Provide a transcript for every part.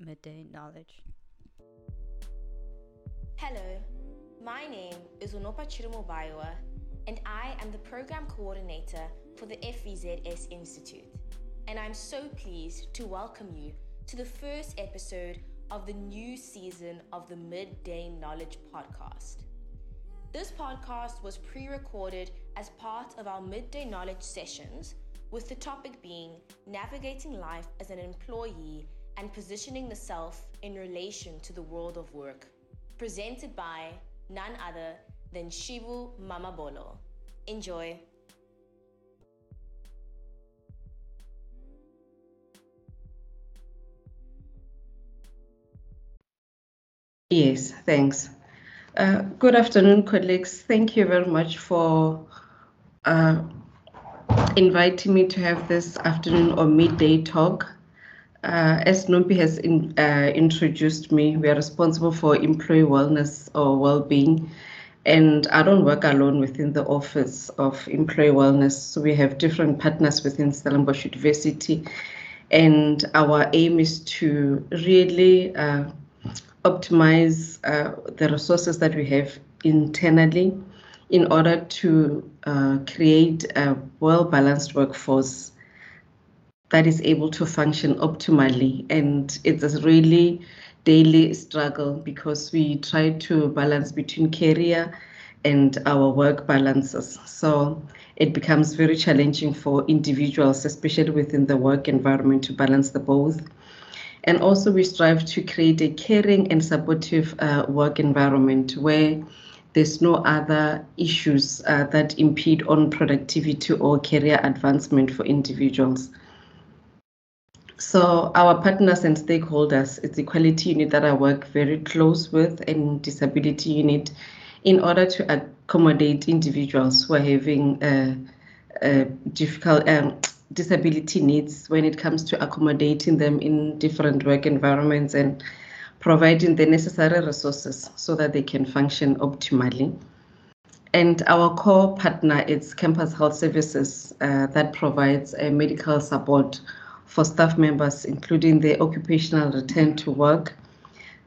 midday knowledge. Hello, my name is Unopa Chirumubaiwa, and I am the program coordinator for the FVZS Institute. And I'm so pleased to welcome you to the first episode of the new season of the Midday Knowledge podcast. This podcast was pre recorded as part of our Midday Knowledge sessions, with the topic being navigating life as an employee and positioning the self in relation to the world of work. Presented by none other than Shibu Mamabolo. Enjoy. Yes, thanks. Uh, good afternoon, colleagues. Thank you very much for uh, inviting me to have this afternoon or midday talk. Uh, as Nompi has in, uh, introduced me, we are responsible for employee wellness or well-being. And I don't work alone within the Office of Employee Wellness. So we have different partners within Stellenbosch University. And our aim is to really uh, optimize uh, the resources that we have internally in order to uh, create a well-balanced workforce that is able to function optimally. And it's a really daily struggle because we try to balance between career and our work balances. So it becomes very challenging for individuals, especially within the work environment, to balance the both. And also, we strive to create a caring and supportive uh, work environment where there's no other issues uh, that impede on productivity or career advancement for individuals. So our partners and stakeholders, it's Equality Unit that I work very close with and Disability Unit in order to accommodate individuals who are having uh, uh, difficult um, disability needs when it comes to accommodating them in different work environments and providing the necessary resources so that they can function optimally. And our core partner is Campus Health Services uh, that provides a medical support for staff members, including the occupational return to work.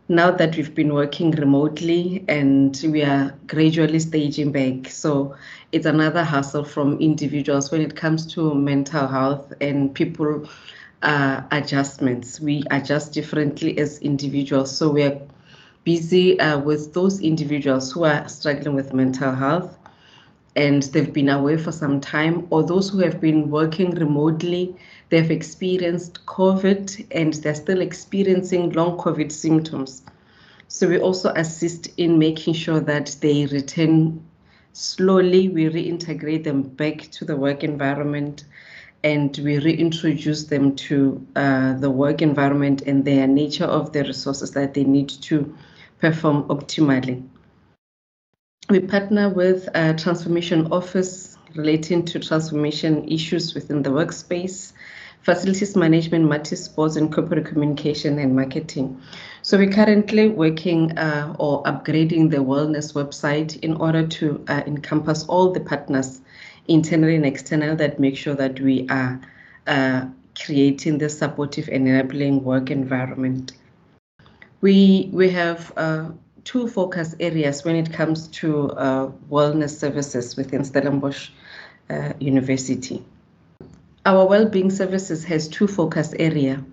Now that we've been working remotely and we are gradually staging back, so it's another hassle from individuals when it comes to mental health and people uh, adjustments. We adjust differently as individuals. So we are busy uh, with those individuals who are struggling with mental health and they've been away for some time, or those who have been working remotely, they've experienced COVID and they're still experiencing long COVID symptoms. So we also assist in making sure that they return slowly, we reintegrate them back to the work environment and we reintroduce them to uh, the work environment and their nature of the resources that they need to perform optimally. We partner with a transformation office relating to transformation issues within the workspace, facilities management, Maties sports, and corporate communication and marketing. So we're currently working uh, or upgrading the wellness website in order to uh, encompass all the partners, internal and external, that make sure that we are uh, creating the supportive and enabling work environment. We we have uh, two focus areas when it comes to uh, wellness services within Stellenbosch uh, University. Our well-being services has two focus area.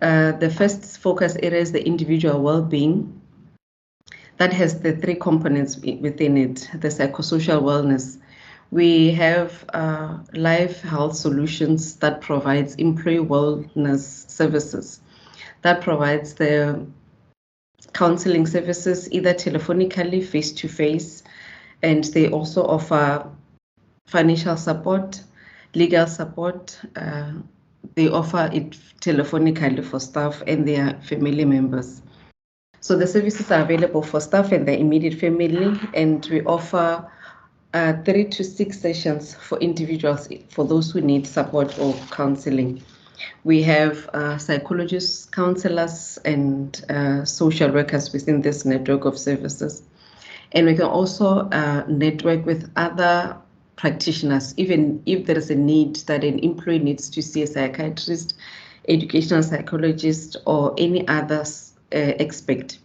Uh, the first focus area is the individual well-being. That has the three components within it, the psychosocial wellness. We have uh, life health solutions that provides employee wellness services. That provides the counseling services either telephonically, face to face, and they also offer financial support, legal support. Uh, they offer it telephonically for staff and their family members. So the services are available for staff and their immediate family, and we offer uh, three to six sessions for individuals for those who need support or counseling. We have uh, psychologists, counselors, and uh, social workers within this network of services. And we can also uh, network with other practitioners, even if there is a need that an employee needs to see a psychiatrist, educational psychologist or any other uh, expert,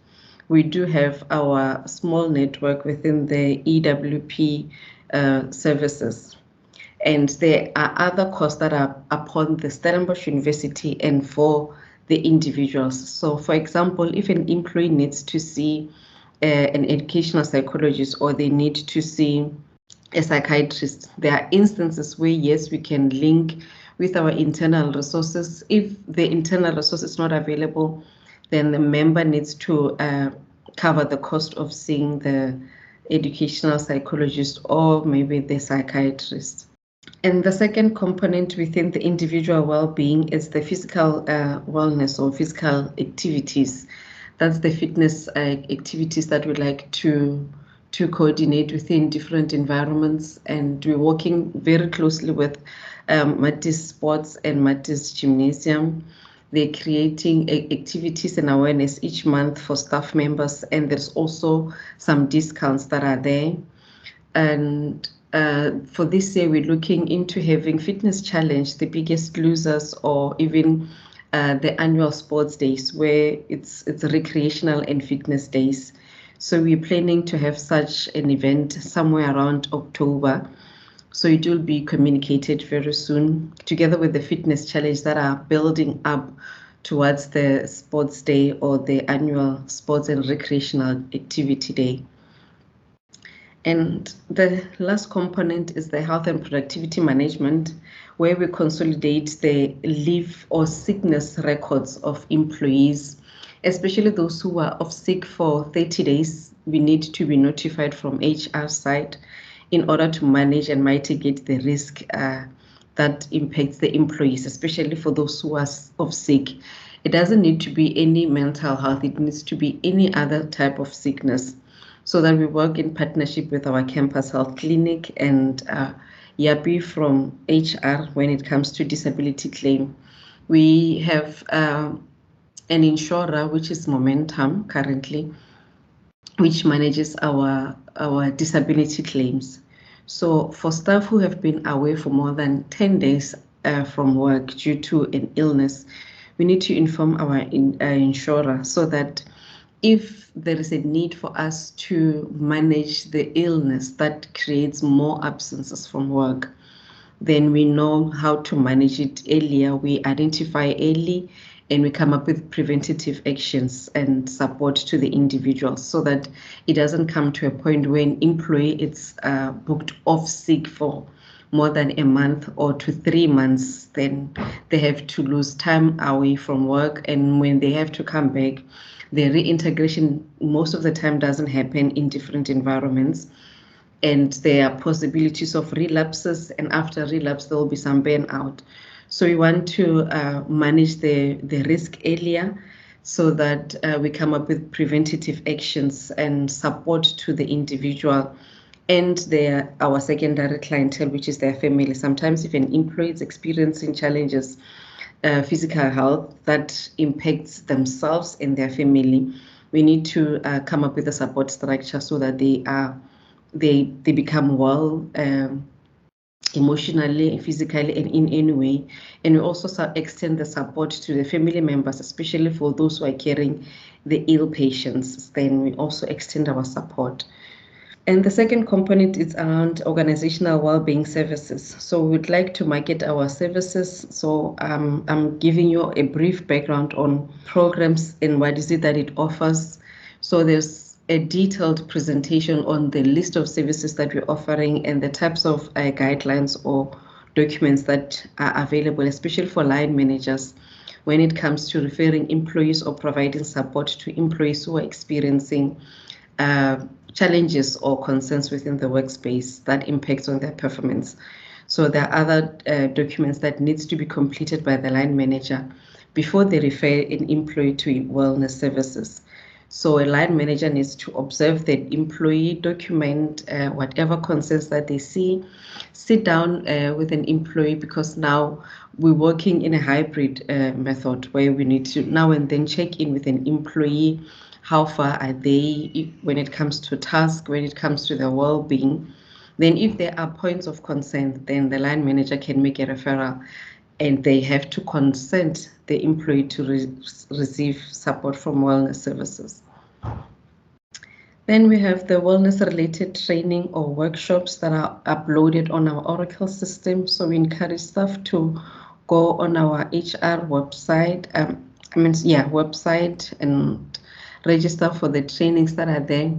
we do have our small network within the EWP uh, services. And there are other costs that are upon the Stellenbosch University and for the individuals. So, for example, if an employee needs to see uh, an educational psychologist or they need to see a psychiatrist, there are instances where, yes, we can link with our internal resources. If the internal resource is not available, then the member needs to uh, cover the cost of seeing the educational psychologist or maybe the psychiatrist. And the second component within the individual well-being is the physical uh, wellness or physical activities. That's the fitness uh, activities that we like to to coordinate within different environments. And we're working very closely with um, Maties Sports and Maties Gymnasium. They're creating activities and awareness each month for staff members, and there's also some discounts that are there. And uh, for this year, we're looking into having fitness challenge, the biggest losers, or even uh, the annual sports days, where it's it's recreational and fitness days. So we're planning to have such an event somewhere around October. So it will be communicated very soon, together with the fitness challenge that are building up towards the sports day or the annual sports and recreational activity day. And the last component is the health and productivity management, where we consolidate the leave or sickness records of employees, especially those who are off sick for 30 days. We need to be notified from HR side in order to manage and mitigate the risk uh, that impacts the employees, especially for those who are off sick. It doesn't need to be any mental health, it needs to be any other type of sickness so that we work in partnership with our campus health clinic and uh, YAPI from HR when it comes to disability claim. We have uh, an insurer, which is Momentum currently, which manages our, our disability claims. So for staff who have been away for more than 10 days uh, from work due to an illness, we need to inform our in, uh, insurer so that if there is a need for us to manage the illness that creates more absences from work, then we know how to manage it earlier. We identify early and we come up with preventative actions and support to the individual so that it doesn't come to a point when employee is uh, booked off sick for more than a month or to three months, then they have to lose time away from work. And when they have to come back, the reintegration most of the time doesn't happen in different environments. And there are possibilities of relapses and after relapse there will be some burnout. So we want to uh, manage the the risk earlier so that uh, we come up with preventative actions and support to the individual and their our secondary clientele which is their family. Sometimes if an employee is experiencing challenges uh, physical health that impacts themselves and their family, we need to uh, come up with a support structure so that they are they they become well um, emotionally, physically, and in any way. And we also extend the support to the family members, especially for those who are caring the ill patients. Then we also extend our support. And the second component is around organizational well-being services. So we'd like to market our services. So um, I'm giving you a brief background on programs and what is it that it offers. So there's a detailed presentation on the list of services that we're offering and the types of uh, guidelines or documents that are available, especially for line managers when it comes to referring employees or providing support to employees who are experiencing uh, challenges or concerns within the workspace that impacts on their performance. So there are other uh, documents that needs to be completed by the line manager before they refer an employee to wellness services. So a line manager needs to observe the employee, document uh, whatever concerns that they see, sit down uh, with an employee because now we're working in a hybrid uh, method where we need to now and then check in with an employee how far are they when it comes to task, when it comes to their well-being. Then if there are points of concern, then the line manager can make a referral and they have to consent the employee to re receive support from wellness services. Then we have the wellness related training or workshops that are uploaded on our Oracle system. So we encourage staff to go on our HR website, um, I mean, yeah, website and register for the trainings that are there.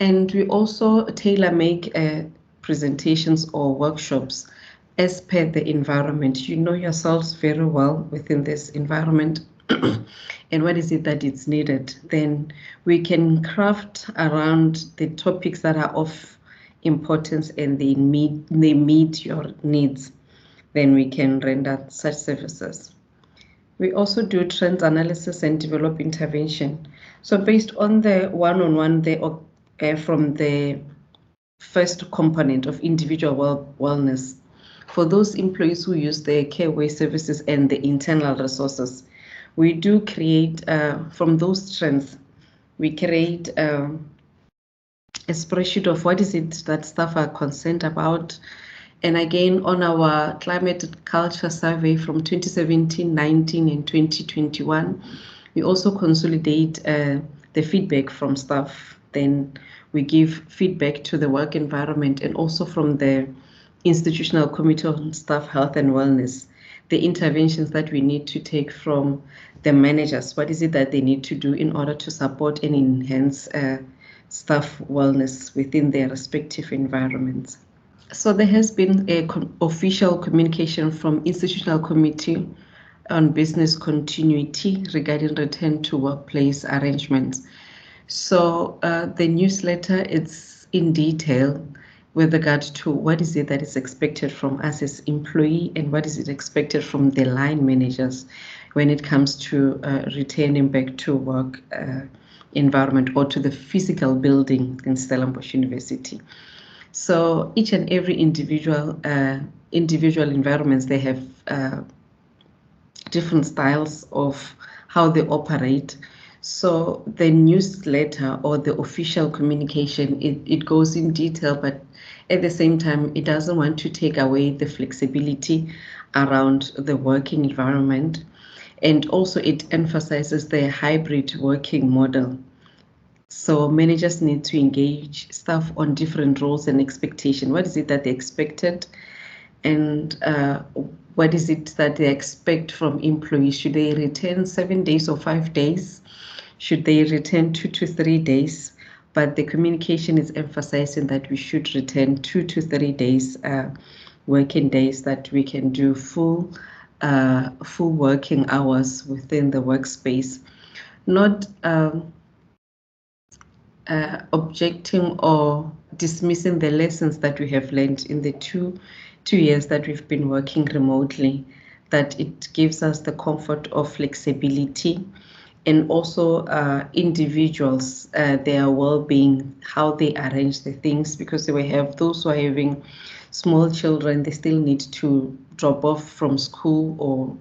And we also tailor make uh, presentations or workshops as per the environment. You know yourselves very well within this environment and what is it that is needed, then we can craft around the topics that are of importance and they meet, they meet your needs, then we can render such services. We also do trends analysis and develop intervention. So based on the one-on-one, -on -one, uh, from the first component of individual well wellness, for those employees who use the careway services and the internal resources, we do create uh, from those strengths, we create uh, a spreadsheet of what is it that staff are concerned about. And again, on our climate culture survey from 2017, 19, and 2021, we also consolidate uh, the feedback from staff. Then we give feedback to the work environment and also from the institutional committee on staff health and wellness the interventions that we need to take from the managers. What is it that they need to do in order to support and enhance uh, staff wellness within their respective environments? So there has been a official communication from Institutional Committee on Business Continuity regarding return to workplace arrangements. So uh, the newsletter is in detail with regard to what is it that is expected from us as employee and what is it expected from the line managers when it comes to uh, returning back to work uh, environment or to the physical building in Stellenbosch University. So each and every individual uh, individual environments they have uh, different styles of how they operate. So the newsletter or the official communication, it, it goes in detail, but at the same time, it doesn't want to take away the flexibility around the working environment. And also it emphasizes the hybrid working model. So managers need to engage staff on different roles and expectation. What is it that they expected? And uh, what is it that they expect from employees? Should they return seven days or five days? Should they return two to three days? But the communication is emphasizing that we should return two to three days, uh, working days that we can do full, uh, full working hours within the workspace, not um, uh, objecting or dismissing the lessons that we have learned in the two two years that we've been working remotely, that it gives us the comfort of flexibility and also uh, individuals, uh, their well-being, how they arrange the things, because we have those who are having small children, they still need to drop off from school or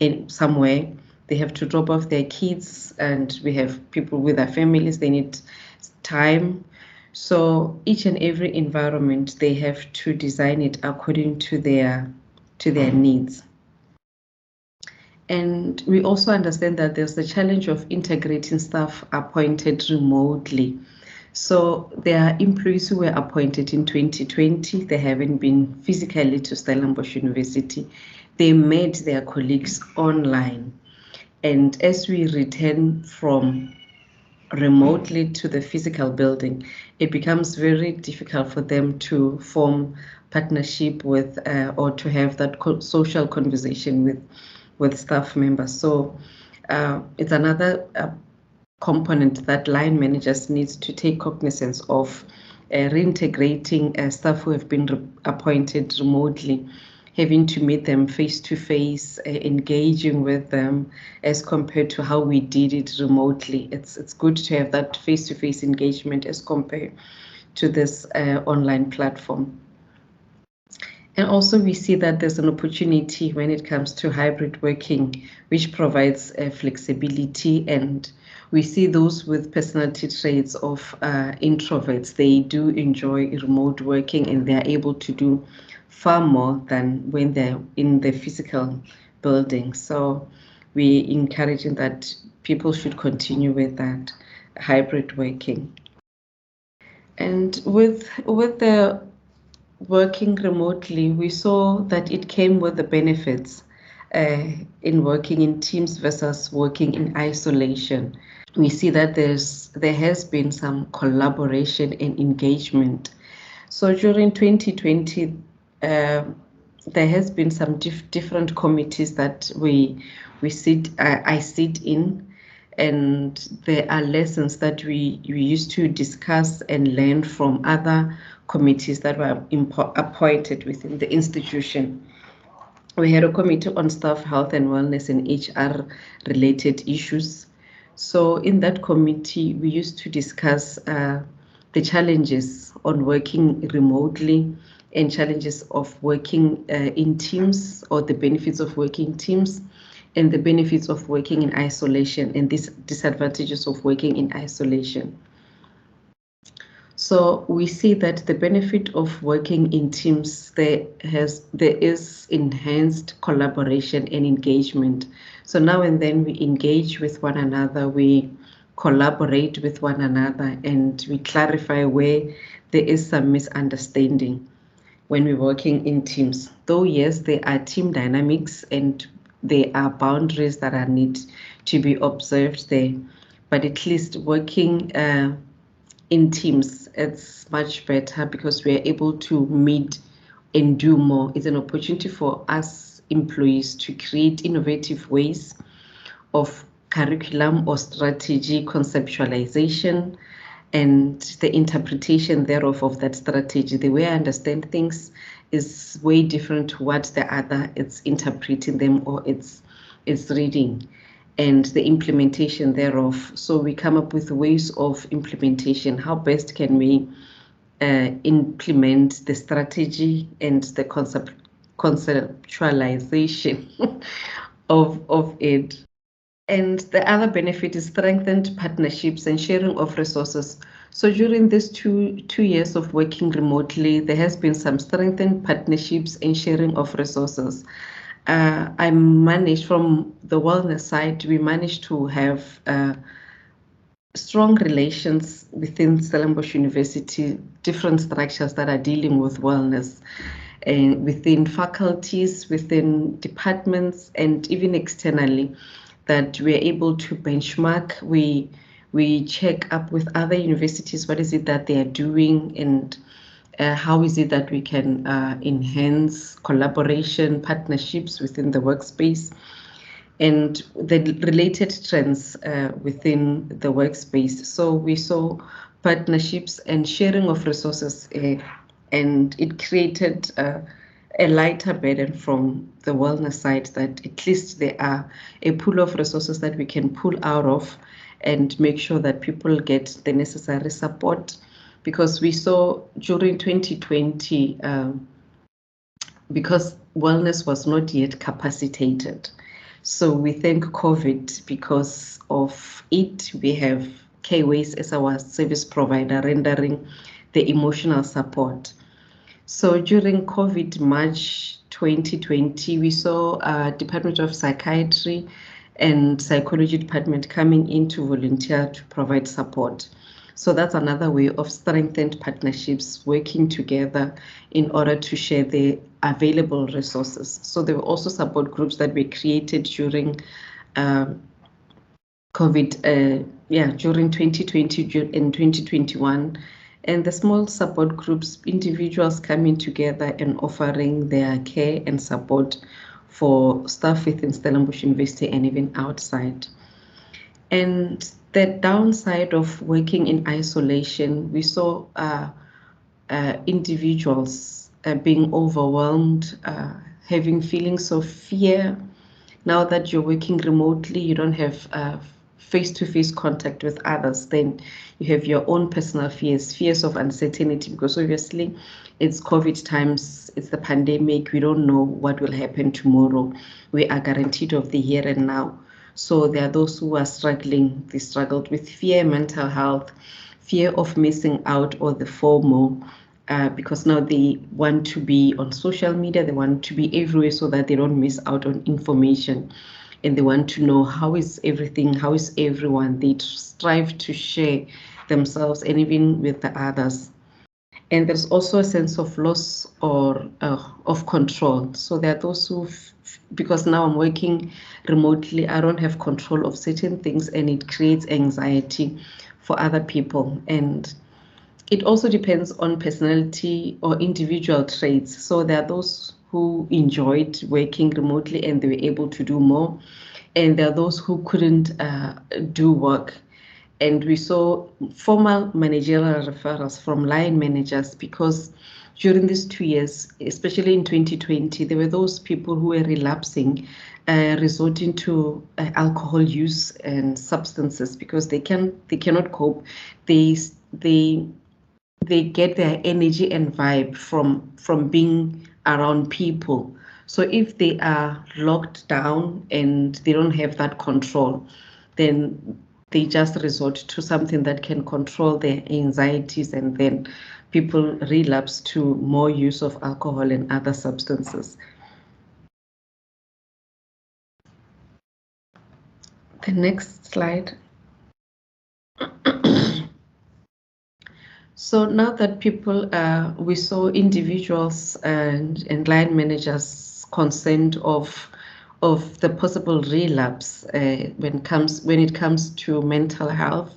in somewhere. They have to drop off their kids, and we have people with their families. They need time. So each and every environment, they have to design it according to their to their needs. And we also understand that there's the challenge of integrating staff appointed remotely. So there are employees who were appointed in 2020. They haven't been physically to Stellenbosch University. They met their colleagues online. And as we return from remotely to the physical building, it becomes very difficult for them to form partnership with uh, or to have that co social conversation with with staff members. So uh, it's another uh, component that line managers need to take cognizance of uh, reintegrating uh, staff who have been re appointed remotely, having to meet them face to face, engaging with them as compared to how we did it remotely. It's it's good to have that face to face engagement as compared to this uh, online platform. And also we see that there's an opportunity when it comes to hybrid working, which provides uh, flexibility and we see those with personality traits of uh, introverts. They do enjoy remote working and they are able to do far more than when they're in the physical building. So we encouraging that people should continue with that hybrid working. And with with the working remotely, we saw that it came with the benefits uh, in working in teams versus working in isolation. We see that there's there has been some collaboration and engagement. So during 2020, uh, there has been some dif- different committees that we we sit uh, I sit in, and there are lessons that we we used to discuss and learn from other committees that were impo- appointed within the institution. We had a committee on staff health and wellness and HR related issues. So in that committee, we used to discuss uh, the challenges on working remotely and challenges of working uh, in teams or the benefits of working teams and the benefits of working in isolation and these disadvantages of working in isolation. So we see that the benefit of working in teams there has there is enhanced collaboration and engagement. So now and then we engage with one another, we collaborate with one another, and we clarify where there is some misunderstanding when we're working in teams. Though yes, there are team dynamics and there are boundaries that are need to be observed there, but at least working uh, in teams, it's much better because we are able to meet and do more. It's an opportunity for us employees to create innovative ways of curriculum or strategy conceptualization and the interpretation thereof of that strategy. The way I understand things is way different to what the other is interpreting them or it's it's reading and the implementation thereof. So we come up with ways of implementation. How best can we uh, implement the strategy and the concept conceptualization of of it? And the other benefit is strengthened partnerships and sharing of resources. So during these two two years of working remotely, there has been some strengthened partnerships and sharing of resources uh, I managed from the wellness side, we managed to have uh, strong relations within Stellenbosch University, different structures that are dealing with wellness, and within faculties, within departments, and even externally, that we're able to benchmark. We we check up with other universities. What is it that they are doing and uh, how is it that we can uh, enhance collaboration, partnerships within the workspace, and the related trends uh, within the workspace. So we saw partnerships and sharing of resources, uh, and it created uh, a lighter burden from the wellness side that at least there are a pool of resources that we can pull out of and make sure that people get the necessary support because we saw during 2020, um, because wellness was not yet capacitated. So we thank COVID because of it. We have Careways as our service provider rendering the emotional support. So during COVID March 2020, we saw uh, Department of Psychiatry and Psychology Department coming in to volunteer to provide support. So that's another way of strengthened partnerships working together in order to share the available resources. So there were also support groups that were created during um, COVID, uh, yeah, during 2020 and 2021. And the small support groups, individuals coming together and offering their care and support for staff within Stellenbosch University and even outside. And the downside of working in isolation, we saw uh, uh, individuals uh, being overwhelmed, uh, having feelings of fear. Now that you're working remotely, you don't have face to face contact with others, then you have your own personal fears, fears of uncertainty, because obviously it's COVID times, it's the pandemic, we don't know what will happen tomorrow. We are guaranteed of the here and now. So there are those who are struggling. They struggled with fear, mental health, fear of missing out, or the FOMO, uh, because now they want to be on social media, they want to be everywhere so that they don't miss out on information. And they want to know how is everything, how is everyone. They strive to share themselves and even with the others. And there's also a sense of loss or uh, of control. So there are those who, because now I'm working remotely, I don't have control of certain things and it creates anxiety for other people. And it also depends on personality or individual traits. So there are those who enjoyed working remotely and they were able to do more, and there are those who couldn't uh, do work. And we saw formal managerial referrals from line managers because during these two years, especially in 2020, there were those people who were relapsing, uh, resorting to uh, alcohol use and substances because they can they cannot cope. They they they get their energy and vibe from from being around people. So if they are locked down and they don't have that control, then they just resort to something that can control their anxieties and then people relapse to more use of alcohol and other substances. The next slide. So now that people, uh, we saw individuals and, and line managers concerned of of the possible relapse uh, when comes when it comes to mental health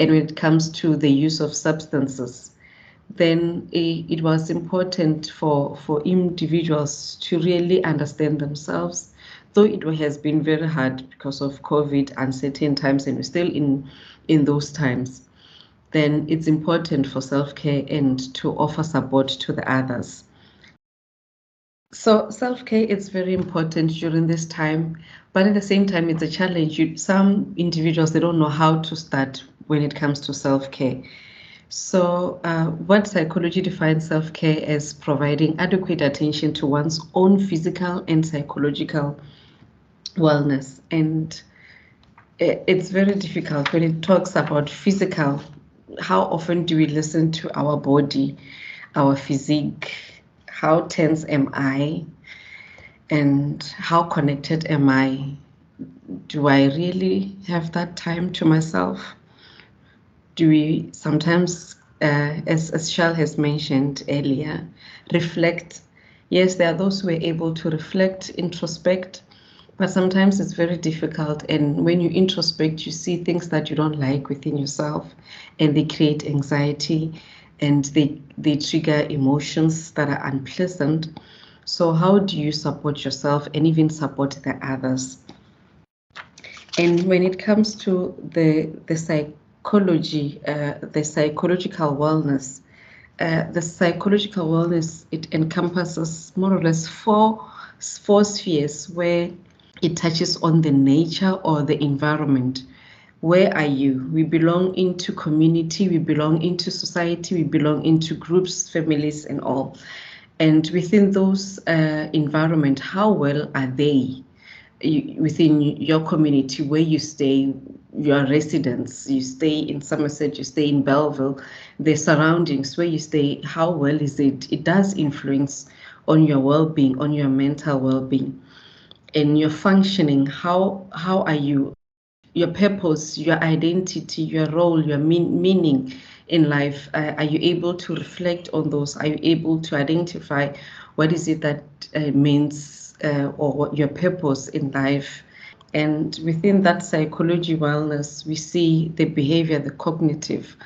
and when it comes to the use of substances, then it, was important for for individuals to really understand themselves. Though it has been very hard because of COVID, uncertain times, and we're still in in those times then it's important for self-care and to offer support to the others. So self-care is very important during this time, but at the same time, it's a challenge. You, some individuals, they don't know how to start when it comes to self-care. So uh, what psychology defines self-care as providing adequate attention to one's own physical and psychological wellness. And eh, it's very difficult when it talks about physical how often do we listen to our body, our physique? How tense am I? And how connected am I? Do I really have that time to myself? Do we sometimes, uh, as, as Shal has mentioned earlier, reflect? Yes, there are those who are able to reflect, introspect, but sometimes it's very difficult. And when you introspect, you see things that you don't like within yourself, and they create anxiety and they, they trigger emotions that are unpleasant. So, how do you support yourself and even support the others? And when it comes to the, the psychology, uh, the psychological wellness, uh, the psychological wellness, it encompasses more or less four, four spheres where it touches on the nature or the environment. Where are you? We belong into community, we belong into society, we belong into groups, families, and all. And within those uh, environment, how well are they? within your community where you stay, your residence, you stay in Somerset, you stay in Bellville, the surroundings where you stay, how well is it? It does influence on your well-being, on your mental well-being and your functioning how how are you? Your purpose your identity your role your mean, meaning in life uh, are you able to reflect on those? Are you able to identify what is it that uh, means uh, or what your purpose in life? And within that psychology wellness we see the behavior the cognitive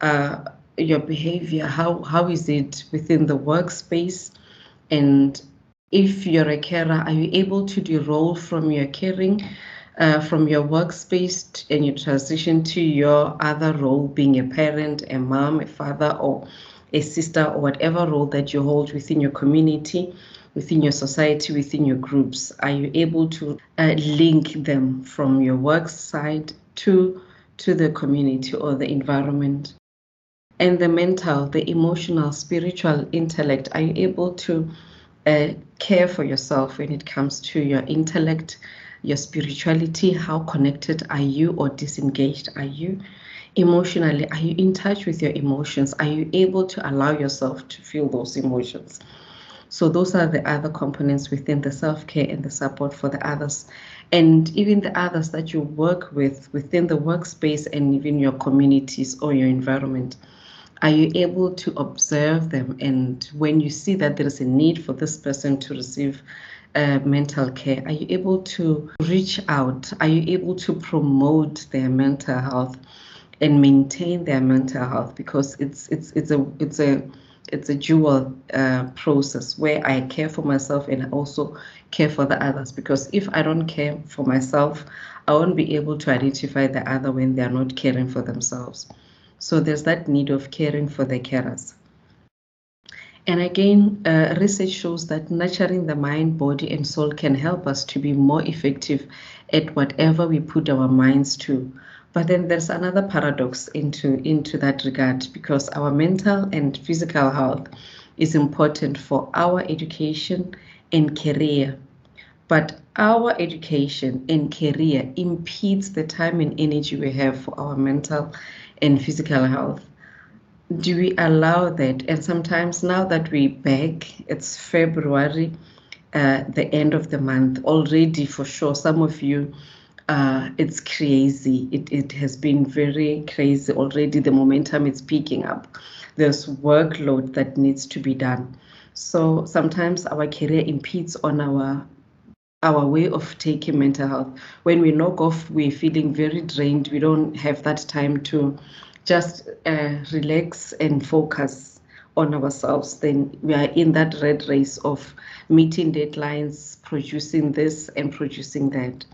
uh, your behavior how how is it within the workspace? And if you're a carer, are you able to deroll from your caring, uh, from your workspace, and you transition to your other role, being a parent, a mom, a father, or a sister, or whatever role that you hold within your community, within your society, within your groups? Are you able to uh, link them from your work side to to the community or the environment? And the mental, the emotional, spiritual intellect, are you able to uh, care for yourself when it comes to your intellect, your spirituality, how connected are you or disengaged are you? emotionally are you in touch with your emotions? Are you able to allow yourself to feel those emotions? So those are the other components within the self-care and the support for the others. And even the others that you work with within the workspace and even your communities or your environment are you able to observe them and when you see that there is a need for this person to receive uh, mental care are you able to reach out are you able to promote their mental health and maintain their mental health because it's it's it's a it's a it's a dual uh, process where I care for myself and I also care for the others. Because if I don't care for myself, I won't be able to identify the other when they are not caring for themselves. So there's that need of caring for the carers. And again, uh, research shows that nurturing the mind, body, and soul can help us to be more effective at whatever we put our minds to. But then there's another paradox into, into that regard because our mental and physical health is important for our education and career. But our education and career impedes the time and energy we have for our mental and physical health. Do we allow that? And sometimes now that we back, it's February, uh, the end of the month already for sure. Some of you uh, it's crazy. It, it has been very crazy already. The momentum is picking up. There's workload that needs to be done. So sometimes our career impedes on our our way of taking mental health. When we knock off, we're feeling very drained. We don't have that time to just uh, relax and focus on ourselves. Then we are in that red race of meeting deadlines, producing this and producing that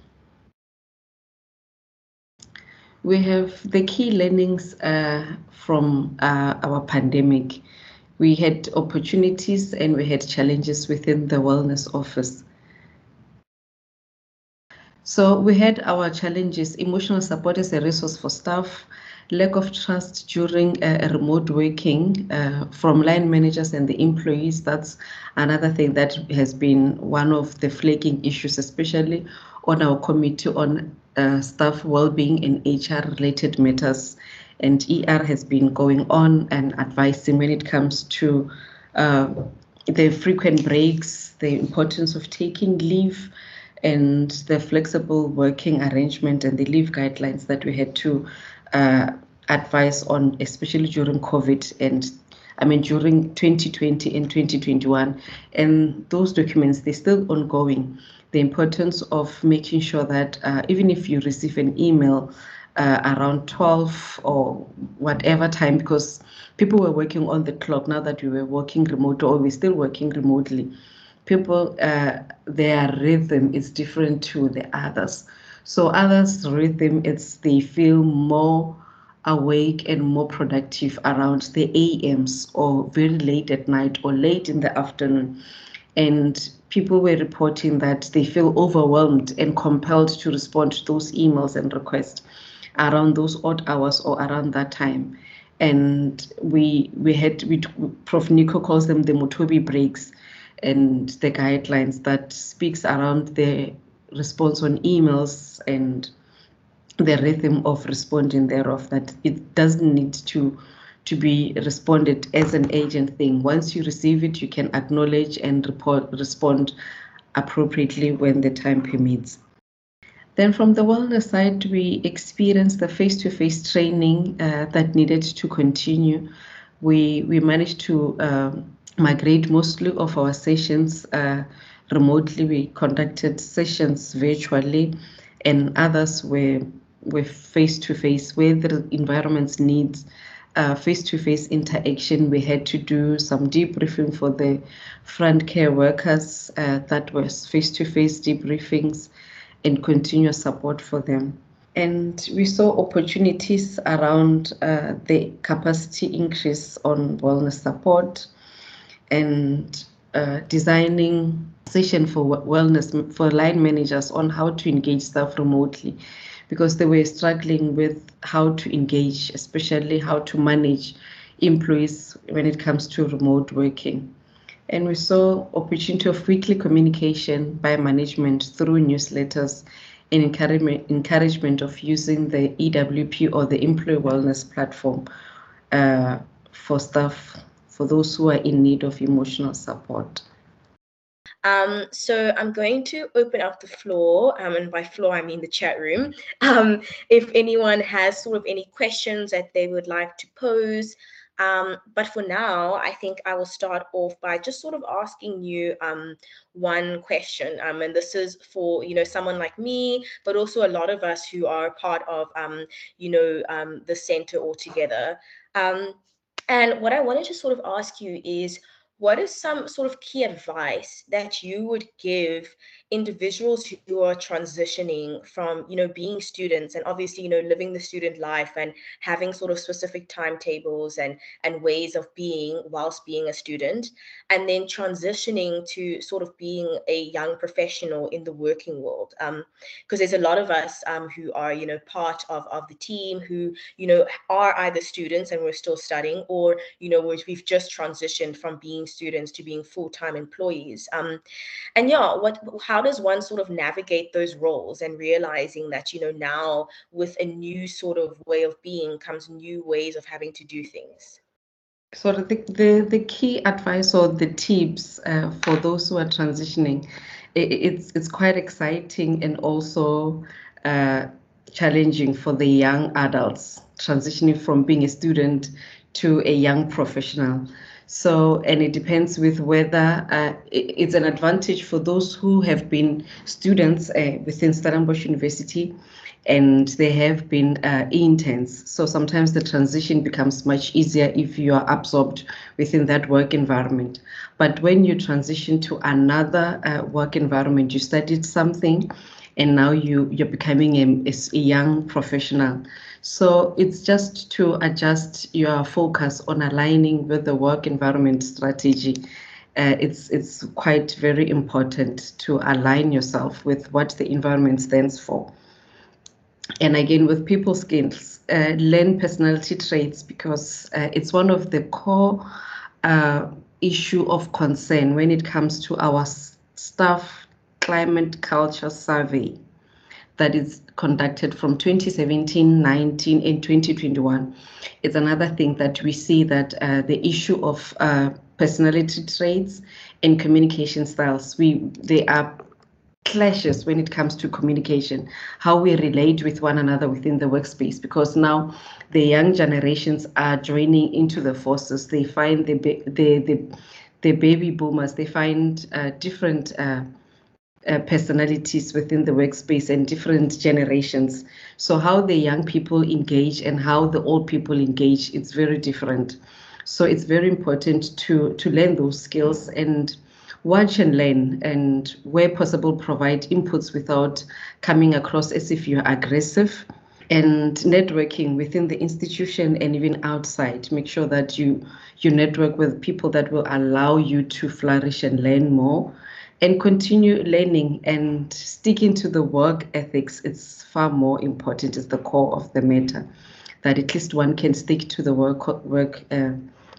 we have the key learnings uh, from uh, our pandemic. We had opportunities and we had challenges within the wellness office. So we had our challenges, emotional support as a resource for staff, lack of trust during uh, remote working uh, from line managers and the employees. That's another thing that has been one of the flagging issues, especially on our committee on uh, staff well-being and HR-related matters. And ER has been going on and advising when it comes to uh, the frequent breaks, the importance of taking leave, and the flexible working arrangement and the leave guidelines that we had to uh, advise on, especially during COVID and I mean during 2020 and 2021. And those documents, they're still ongoing the importance of making sure that uh, even if you receive an email uh, around 12 or whatever time, because people were working on the clock now that we were working remote or we're still working remotely, people, uh, their rhythm is different to the others. So others' rhythm, it's they feel more awake and more productive around the AMs or very late at night or late in the afternoon. And people were reporting that they feel overwhelmed and compelled to respond to those emails and requests around those odd hours or around that time. And we we had we Prof Nico calls them the Motobi breaks and the guidelines that speaks around the response on emails and the rhythm of responding thereof that it doesn't need to to be responded as an agent thing. Once you receive it, you can acknowledge and report, respond appropriately when the time permits. Then from the wellness side, we experienced the face-to-face -face training uh, that needed to continue. We, we managed to uh, migrate mostly of our sessions uh, remotely. We conducted sessions virtually and others were, were face-to-face -face, where the environments needs face to face interaction. We had to do some debriefing for the front care workers, uh, that was face to face debriefings and continuous support for them. And we saw opportunities around uh, the capacity increase on wellness support and uh, designing session for wellness for line managers on how to engage staff remotely because they were struggling with how to engage, especially how to manage employees when it comes to remote working. And we saw opportunity of weekly communication by management through newsletters and encouragement, of using the EWP or the Employee Wellness Platform uh, for staff, for those who are in need of emotional support. Um, so I'm going to open up the floor, um, and by floor I mean the chat room. Um, if anyone has sort of any questions that they would like to pose, um, but for now, I think I will start off by just sort of asking you um, one question. Um, and this is for, you know, someone like me, but also a lot of us who are part of, you know, the center altogether. Um, and what I wanted to sort of ask you is, what is some sort of key advice that you would give individuals who are transitioning from you know being students and obviously you know living the student life and having sort of specific timetables and and ways of being whilst being a student and then transitioning to sort of being a young professional in the working world. Um because there's a lot of us um who are you know part of of the team who you know are either students and we're still studying or you know we've just transitioned from being students to being full-time employees. Um and yeah what how how does one sort of navigate those roles and realizing that you know now with a new sort of way of being comes new ways of having to do things? So the, the, the key advice or the tips uh, for those who are transitioning it, it's it's quite exciting and also uh, challenging for the young adults transitioning from being a student to a young professional so, and it depends with whether uh, it's an advantage for those who have been students uh, within Stellenbosch University and they have been uh, interns. So sometimes the transition becomes much easier if you are absorbed within that work environment. But when you transition to another uh, work environment, you studied something and now you, you're becoming a, a young professional. So it's just to adjust your focus on aligning with the work environment strategy. Uh, it's it's quite very important to align yourself with what the environment stands for. And again, with people skills, uh, learn personality traits because uh, it's one of the core uh, issue of concern when it comes to our staff climate culture survey that is conducted from 2017, 19, and 2021. It's another thing that we see that uh, the issue of uh, personality traits and communication styles, we they are clashes when it comes to communication, how we relate with one another within the workspace, because now the young generations are joining into the forces. They find the the the, the baby boomers, they find uh, different uh, personalities within the workspace and different generations. So how the young people engage and how the old people engage, it's very different. So it's very important to to learn those skills and watch and learn and where possible provide inputs without coming across as if you're aggressive and networking within the institution and even outside make sure that you you network with people that will allow you to flourish and learn more and continue learning and sticking to the work ethics it's far more important is the core of the matter that at least one can stick to the work work uh,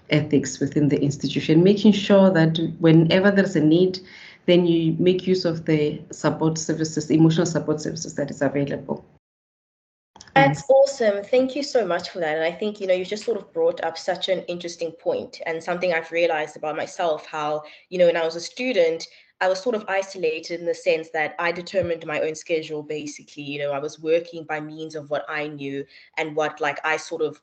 ethics within the institution making sure that whenever there's a need then you make use of the support services emotional support services that is available that's awesome. Thank you so much for that. And I think, you know, you just sort of brought up such an interesting point and something I've realized about myself how, you know, when I was a student, I was sort of isolated in the sense that I determined my own schedule basically. You know, I was working by means of what I knew and what like I sort of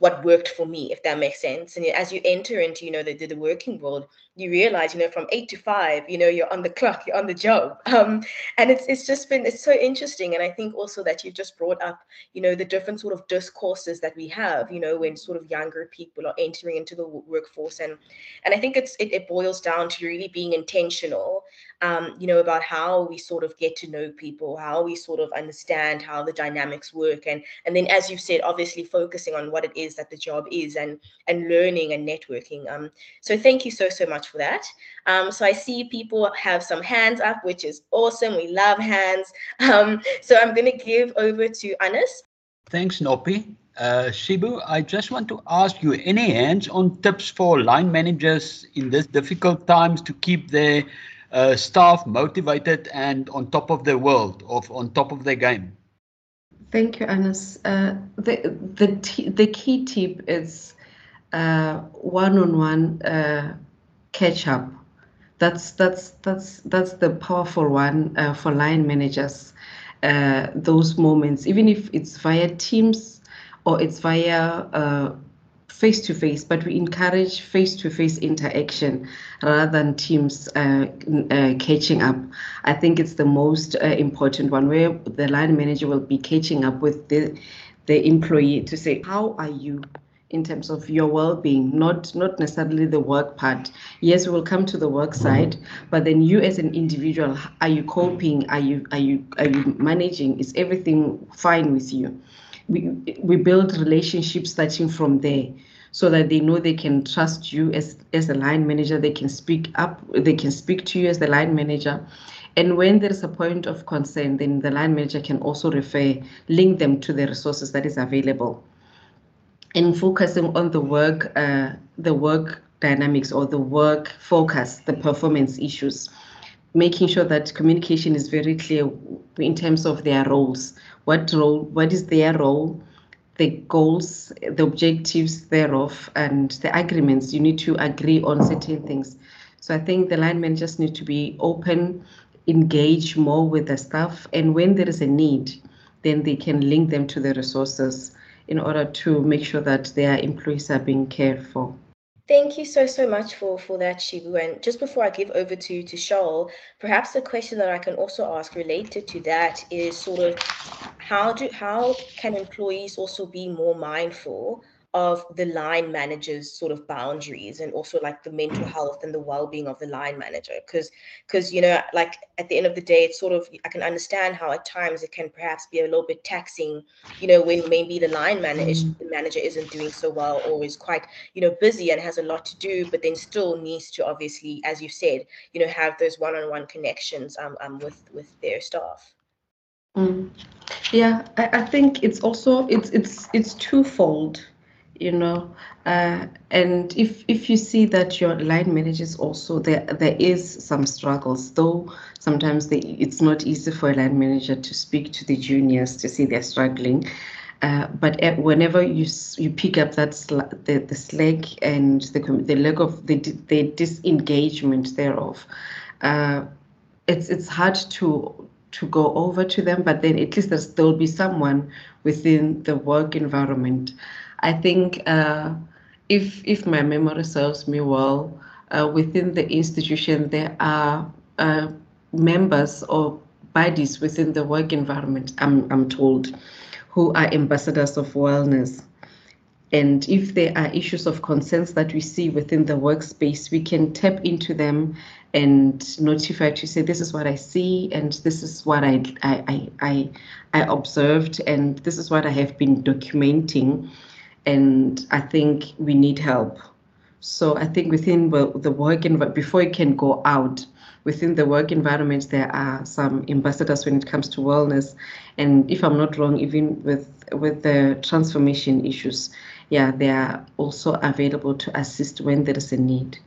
what worked for me, if that makes sense. And as you enter into, you know, the, the working world, you realize, you know, from eight to five, you know, you're on the clock, you're on the job. Um, and it's it's just been it's so interesting. And I think also that you've just brought up, you know, the different sort of discourses that we have, you know, when sort of younger people are entering into the workforce. And and I think it's it, it boils down to really being intentional um, you know, about how we sort of get to know people, how we sort of understand how the dynamics work, and and then as you said, obviously focusing on what it is that the job is, and and learning and networking. Um, so thank you so so much for that. Um, so I see people have some hands up, which is awesome. We love hands. Um, so I'm going to give over to Anis. Thanks, Nopi. Uh, Shibu, I just want to ask you any hands on tips for line managers in this difficult times to keep their uh, staff motivated and on top of their world, of on top of their game? Thank you, Anas. Uh, the the the key tip is uh, one-on-one uh, catch up. That's that's that's that's the powerful one uh, for line managers. Those moments, even if it's via Teams or it's via face to face, but we encourage face to face interaction rather than teams uh, uh, catching up. I think it's the most uh, important one where the line manager will be catching up with the the employee to say, How are you? in terms of your well-being? Not not necessarily the work part. Yes we will come to the work side but then you as an individual are you coping? Are you are you are you managing? Is everything fine with you? We we build relationships starting from there so that they know they can trust you as as a line manager. They can speak up they can speak to you as the line manager. And when there is a point of concern then the line manager can also refer link them to the resources that is available. And focusing on the work uh, the work dynamics or the work focus the performance issues making sure that communication is very clear in terms of their roles. What role what is their role the goals the objectives thereof and the agreements you need to agree on certain things so i think the line managers need to be open engage more with the staff and when there is a need then they can link them to the resources in order to make sure that their employees are being cared for. Thank you so so much for for that, Shibu. And just before I give over to to Shaul, perhaps the question that I can also ask related to that is sort of how do how can employees also be more mindful of the line manager's sort of boundaries and also like the mental health and the well-being of the line manager. Because because you know like at the end of the day it's sort of i can understand how at times it can perhaps be a little bit taxing you know when maybe the line manager the manager isn't doing so well or is quite you know busy and has a lot to do but then still needs to obviously as you said you know have those one-on-one connections um, um with with their staff. Mm. yeah I, I think it's also it's it's it's twofold you know uh, and if if you see that your line managers also there there is some struggles though sometimes they, it's not easy for a line manager to speak to the juniors to see they're struggling uh, but at, whenever you you pick up that sl- the, the slack and the the lack of the the disengagement thereof, uh, it's it's hard to to go over to them. But then at least there's, there'll be someone within the work environment I think uh, if if my memory serves me well, uh, within the institution there are uh, members or bodies within the work environment. I'm I'm told, who are ambassadors of wellness. And if there are issues of concerns that we see within the workspace, we can tap into them and notify to say this is what I see and this is what I I I I observed and this is what I have been documenting and I think we need help. So I think within the work environment, before it can go out, within the work environment, there are some ambassadors when it comes to wellness. And if I'm not wrong, even with with the transformation issues, yeah, they are also available to assist when there is a need.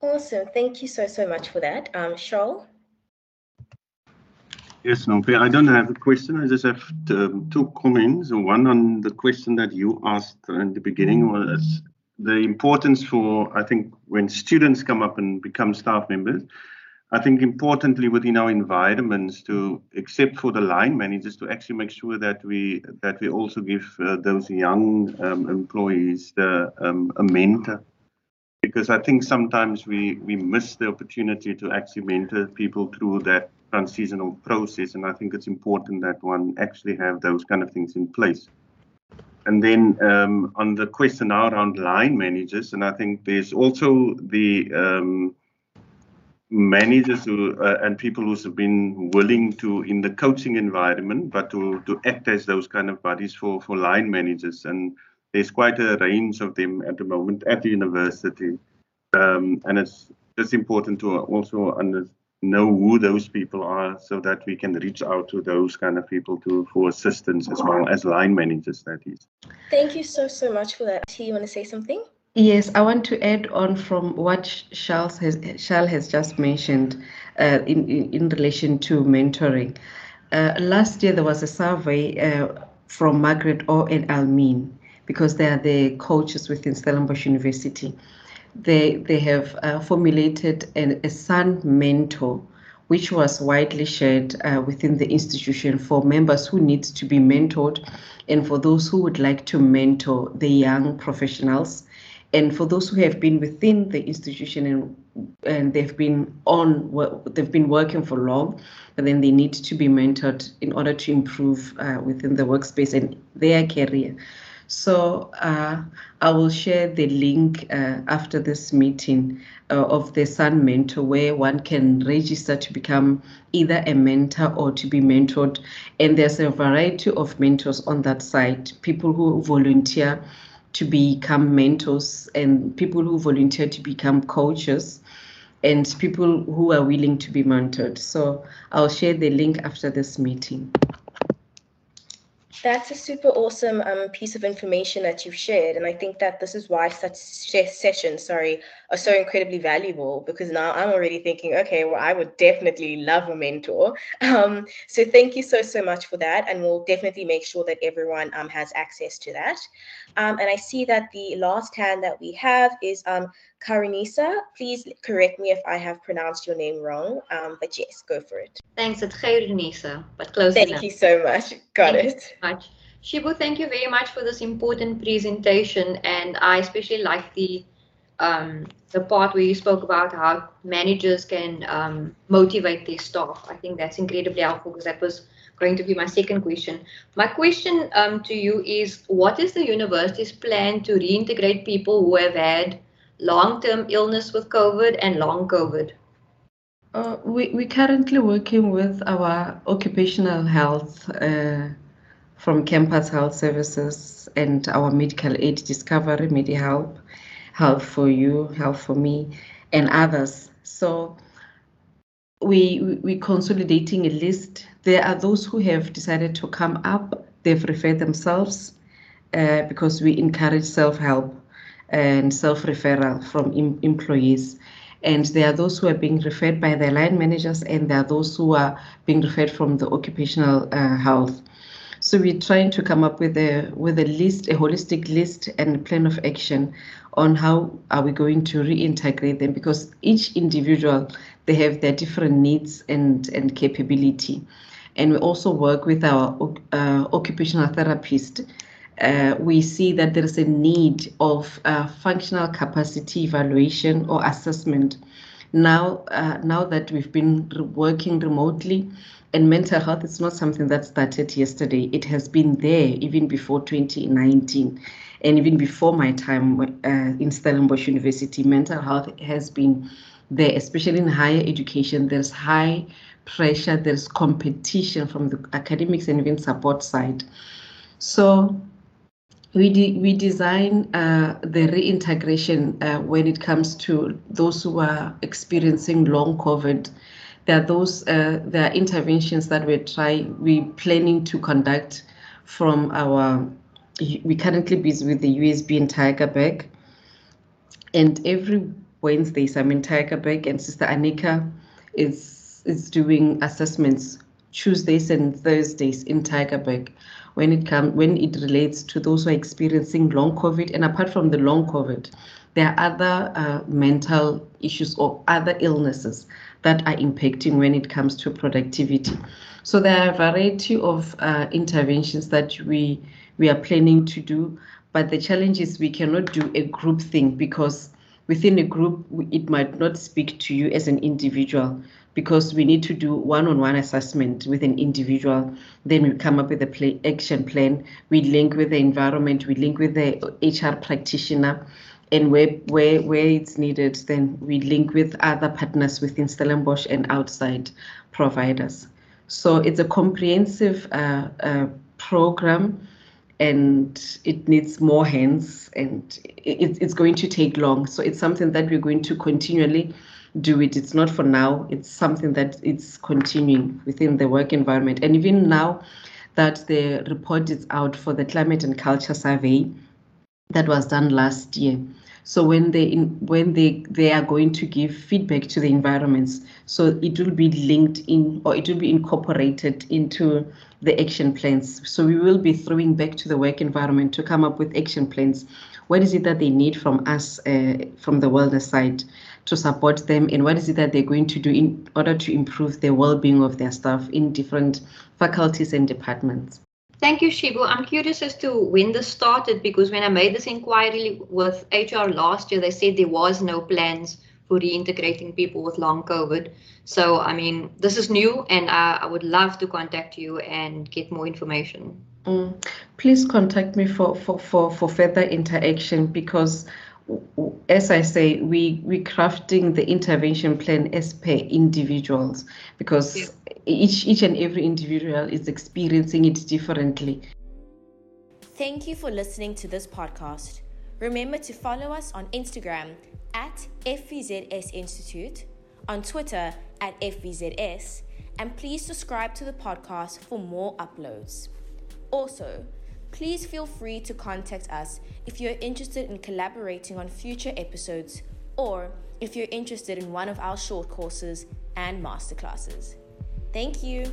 Awesome. Thank you so, so much for that. Um, Shaul? Yes, Nompi, I don't have a question. I just have um, two comments. One on the question that you asked in the beginning was the importance for, I think, when students come up and become staff members, I think importantly within our environments to, except for the line managers, to actually make sure that we that we also give uh, those young um, employees the, um, a mentor, because I think sometimes we we miss the opportunity to actually mentor people through that transitional process, and I think it's important that one actually have those kind of things in place. And then um, on the question now around line managers, and I think there's also the um, managers who uh, and people who have been willing to in the coaching environment, but to to act as those kind of bodies for for line managers. And there's quite a range of them at the moment at the university, um, and it's it's important to also understand know who those people are so that we can reach out to those kind of people to for assistance as well as line managers that is thank you so so much for that do you want to say something Yes, I want to add on from what Charles has, Charles has just mentioned uh, in, in, in relation to mentoring. Uh, last year there was a survey uh, from Margaret O and Almin because they are the coaches within Stellenbosch University. They they have uh, formulated an, a Sun Mentor, which was widely shared uh, within the institution for members who need to be mentored, and for those who would like to mentor the young professionals. And for those who have been within the institution and and they've been on they've been working for long but then they need to be mentored in order to improve uh, within the workspace and their career so uh, I will share the link uh, after this meeting uh, of the Sun Mentor, where one can register to become either a mentor or to be mentored. And there's a variety of mentors on that site, people who volunteer to become mentors and people who volunteer to become coaches and people who are willing to be mentored. So I'll share the link after this meeting. That's a super awesome um, piece of information that you've shared. And I think that this is why such sessions, sorry, are so incredibly valuable because now I'm already thinking, okay, well, I would definitely love a mentor. Um, so thank you so, so much for that. And we'll definitely make sure that everyone um, has access to that. Um, and I see that the last hand that we have is um, Karinisa. Please correct me if I have pronounced your name wrong, um, but yes, go for it. Thanks, it's Karinisa, but close Thank enough. you so much. Got thank it. You so much. Shibu, thank you very much for this important presentation, and I especially like the um, the part where you spoke about how managers can um, motivate their staff. I think that's incredibly helpful because that was going to be my second question. My question um, to you is, what is the university's plan to reintegrate people who have had long-term illness with COVID and long COVID? Uh, we, we're currently working with our occupational health uh, from Campus Health Services and our medical aid discovery, MediHelp, Health for You, Health for Me, and others. So we we consolidating a list. There are those who have decided to come up. They've referred themselves uh, because we encourage self-help and self-referral from em employees. And there are those who are being referred by their line managers, and there are those who are being referred from the occupational uh, health. So we're trying to come up with a with a list, a holistic list and plan of action on how are we going to reintegrate them because each individual they have their different needs and and capability, and we also work with our uh, occupational therapist uh, we see that there is a need of uh, functional capacity evaluation or assessment. Now, uh, now that we've been working remotely, and mental health is not something that started yesterday. It has been there even before 2019, and even before my time uh, in Stellenbosch University. Mental health has been there, especially in higher education. There's high pressure. There's competition from the academics and even support side. So we, de we design uh, the reintegration uh, when it comes to those who are experiencing long COVID. There are those uh, there are interventions that we try we planning to conduct from our we currently busy with the USB in Tygerberg, and every Wednesdays I'm in Tygerberg, and Sister Anika is is doing assessments Tuesdays and Thursdays in Tygerberg when it comes when it relates to those who are experiencing long COVID. And apart from the long COVID, there are other uh, mental issues or other illnesses that are impacting when it comes to productivity. So there are a variety of uh, interventions that we we are planning to do, but the challenge is we cannot do a group thing because within a group it might not speak to you as an individual because we need to do one-on-one assessment with an individual. Then we come up with a play, action plan. We link with the environment. We link with the HR practitioner, and where where where it's needed, then we link with other partners within Stellenbosch and outside providers. So it's a comprehensive uh, uh, program and it needs more hands and it, it's going to take long. So it's something that we're going to continually do it. It's not for now. It's something that it's continuing within the work environment. And even now that the report is out for the climate and culture survey that was done last year. So when they in, when they they are going to give feedback to the environments, so it will be linked in or it will be incorporated into the action plans. So we will be throwing back to the work environment to come up with action plans. What is it that they need from us uh, from the wellness side to support them, and what is it that they're going to do in order to improve the well-being of their staff in different faculties and departments? Thank you, Shibu. I'm curious as to when this started because when I made this inquiry with HR last year, they said there was no plans for reintegrating people with long COVID. So, I mean, this is new and I, I would love to contact you and get more information. Mm. Please contact me for, for, for, for further interaction because as I say, we we crafting the intervention plan as per individuals because each each and every individual is experiencing it differently. Thank you for listening to this podcast. Remember to follow us on Instagram at FVZS Institute, on Twitter at FVZS, and please subscribe to the podcast for more uploads. Also, please feel free to contact us if you're interested in collaborating on future episodes or if you're interested in one of our short courses and masterclasses. Thank you.